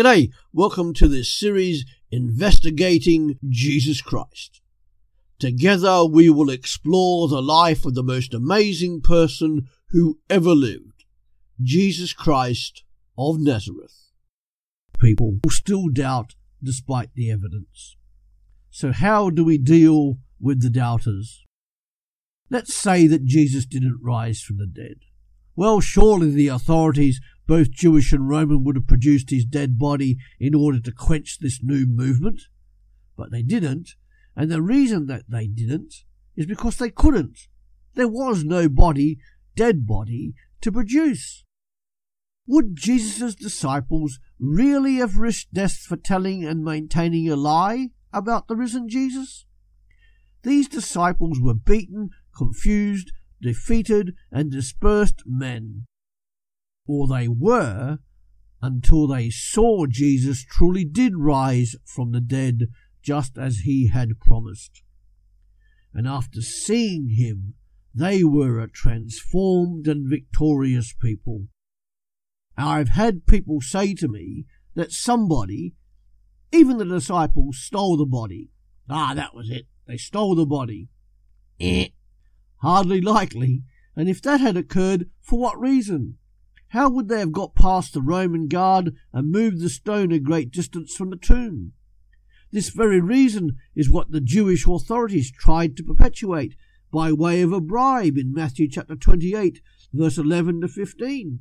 G'day, welcome to this series investigating Jesus Christ. Together we will explore the life of the most amazing person who ever lived, Jesus Christ of Nazareth. People will still doubt despite the evidence. So how do we deal with the doubters? Let's say that Jesus didn't rise from the dead. Well, surely the authorities both Jewish and Roman would have produced his dead body in order to quench this new movement. But they didn't, and the reason that they didn't is because they couldn't. There was no body, dead body, to produce. Would Jesus' disciples really have risked death for telling and maintaining a lie about the risen Jesus? These disciples were beaten, confused, defeated, and dispersed men or they were, until they saw Jesus truly did rise from the dead just as he had promised. And after seeing him, they were a transformed and victorious people. I've had people say to me that somebody, even the disciples, stole the body. Ah, that was it. They stole the body. Eh. Hardly likely. And if that had occurred, for what reason? How would they have got past the Roman guard and moved the stone a great distance from the tomb? This very reason is what the Jewish authorities tried to perpetuate by way of a bribe in Matthew chapter 28, verse 11 to 15.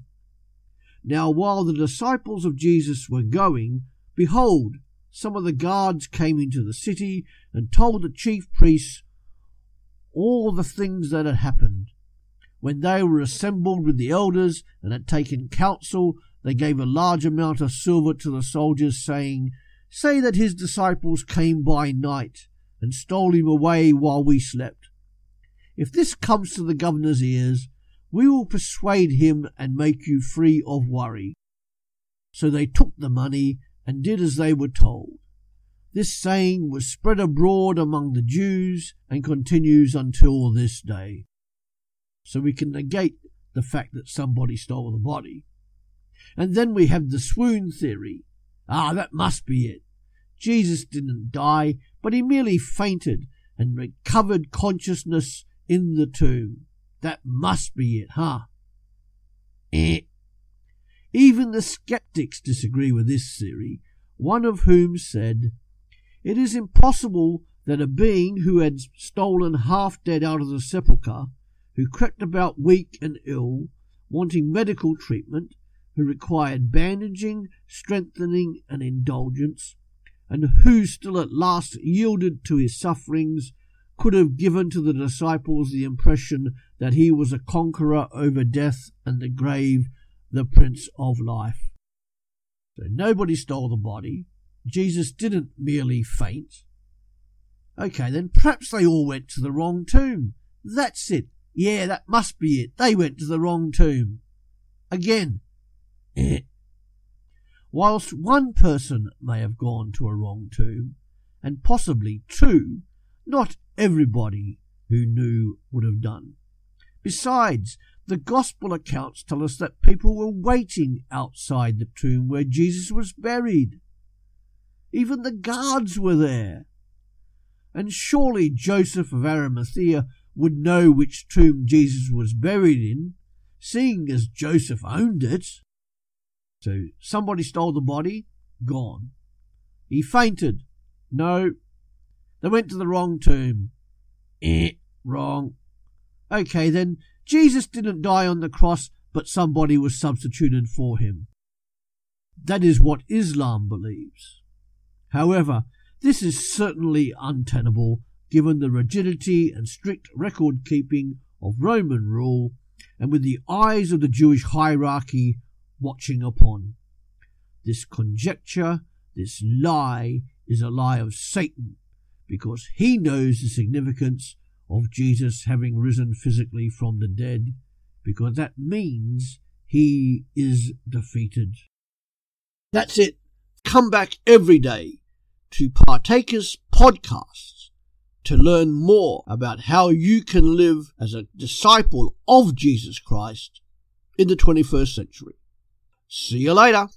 Now, while the disciples of Jesus were going, behold, some of the guards came into the city and told the chief priests all the things that had happened. When they were assembled with the elders and had taken counsel, they gave a large amount of silver to the soldiers, saying, Say that his disciples came by night and stole him away while we slept. If this comes to the governor's ears, we will persuade him and make you free of worry. So they took the money and did as they were told. This saying was spread abroad among the Jews and continues until this day so we can negate the fact that somebody stole the body. And then we have the swoon theory. Ah, that must be it. Jesus didn't die, but he merely fainted and recovered consciousness in the tomb. That must be it, huh? Eh. Even the skeptics disagree with this theory, one of whom said, It is impossible that a being who had stolen half dead out of the sepulchre who crept about weak and ill, wanting medical treatment, who required bandaging, strengthening, and indulgence, and who still at last yielded to his sufferings, could have given to the disciples the impression that he was a conqueror over death and the grave, the Prince of Life. So nobody stole the body. Jesus didn't merely faint. Okay, then perhaps they all went to the wrong tomb. That's it. Yeah, that must be it. They went to the wrong tomb. Again. Eh. Whilst one person may have gone to a wrong tomb, and possibly two, not everybody who knew would have done. Besides, the gospel accounts tell us that people were waiting outside the tomb where Jesus was buried. Even the guards were there. And surely Joseph of Arimathea would know which tomb Jesus was buried in, seeing as Joseph owned it. So somebody stole the body, gone. He fainted. No. They went to the wrong tomb. Eh, wrong. Okay then, Jesus didn't die on the cross, but somebody was substituted for him. That is what Islam believes. However, this is certainly untenable given the rigidity and strict record keeping of Roman rule, and with the eyes of the Jewish hierarchy watching upon. This conjecture, this lie, is a lie of Satan, because he knows the significance of Jesus having risen physically from the dead, because that means he is defeated. That's it. Come back every day to Partakers Podcasts to learn more about how you can live as a disciple of Jesus Christ in the 21st century. See you later.